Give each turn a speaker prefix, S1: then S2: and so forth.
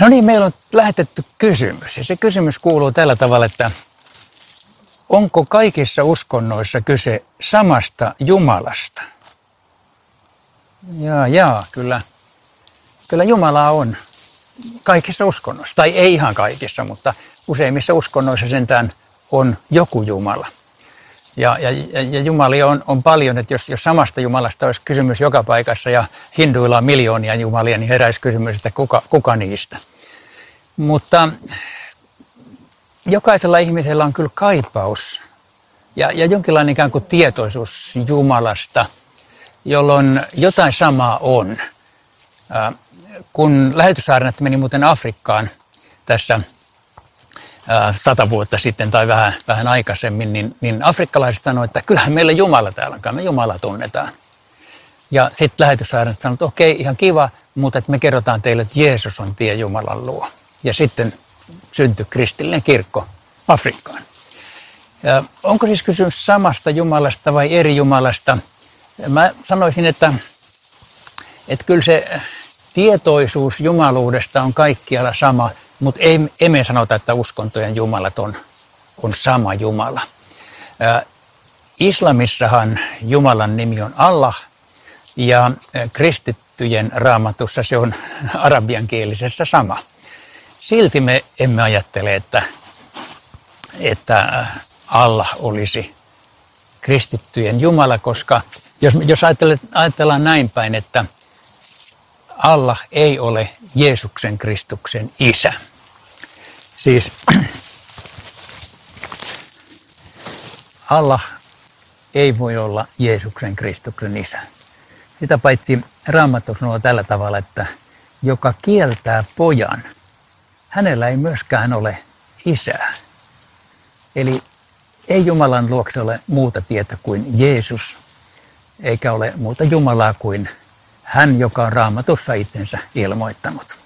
S1: No niin, meillä on lähetetty kysymys ja se kysymys kuuluu tällä tavalla, että onko kaikissa uskonnoissa kyse samasta Jumalasta? Jaa, jaa, kyllä, kyllä Jumalaa on kaikissa uskonnoissa, tai ei ihan kaikissa, mutta useimmissa uskonnoissa sentään on joku Jumala. Ja, ja, ja Jumalia on, on paljon, että jos, jos samasta Jumalasta olisi kysymys joka paikassa ja hinduilla on miljoonia Jumalia, niin heräisi kysymys, että kuka, kuka niistä. Mutta jokaisella ihmisellä on kyllä kaipaus ja, ja jonkinlainen ikään kuin tietoisuus Jumalasta, jolloin jotain samaa on. Kun lähetyssaarnat meni muuten Afrikkaan tässä sata vuotta sitten tai vähän, vähän aikaisemmin, niin, niin afrikkalaiset sanoivat, että kyllähän meillä Jumala täällä on, me Jumala tunnetaan. Ja sitten lähetyssaarnat sanoivat, että okei, ihan kiva, mutta että me kerrotaan teille, että Jeesus on tie Jumalan luo. Ja sitten syntyi kristillinen kirkko Afrikkaan. Ja onko siis kysymys samasta Jumalasta vai eri Jumalasta? Mä sanoisin, että, että kyllä se tietoisuus jumaluudesta on kaikkialla sama, mutta ei, emme sanota, että uskontojen jumalat on, on sama Jumala. Islamissahan Jumalan nimi on Allah ja kristittyjen raamatussa se on arabiankielisessä sama. Silti me emme ajattele, että, että Allah olisi kristittyjen Jumala, koska jos, jos ajatellaan näin päin, että Allah ei ole Jeesuksen Kristuksen isä. Siis Allah ei voi olla Jeesuksen Kristuksen isä. Sitä paitsi Raamattu sanoo tällä tavalla, että joka kieltää pojan, hänellä ei myöskään ole isää. Eli ei Jumalan luokse ole muuta tietä kuin Jeesus, eikä ole muuta Jumalaa kuin hän, joka on raamatussa itsensä ilmoittanut.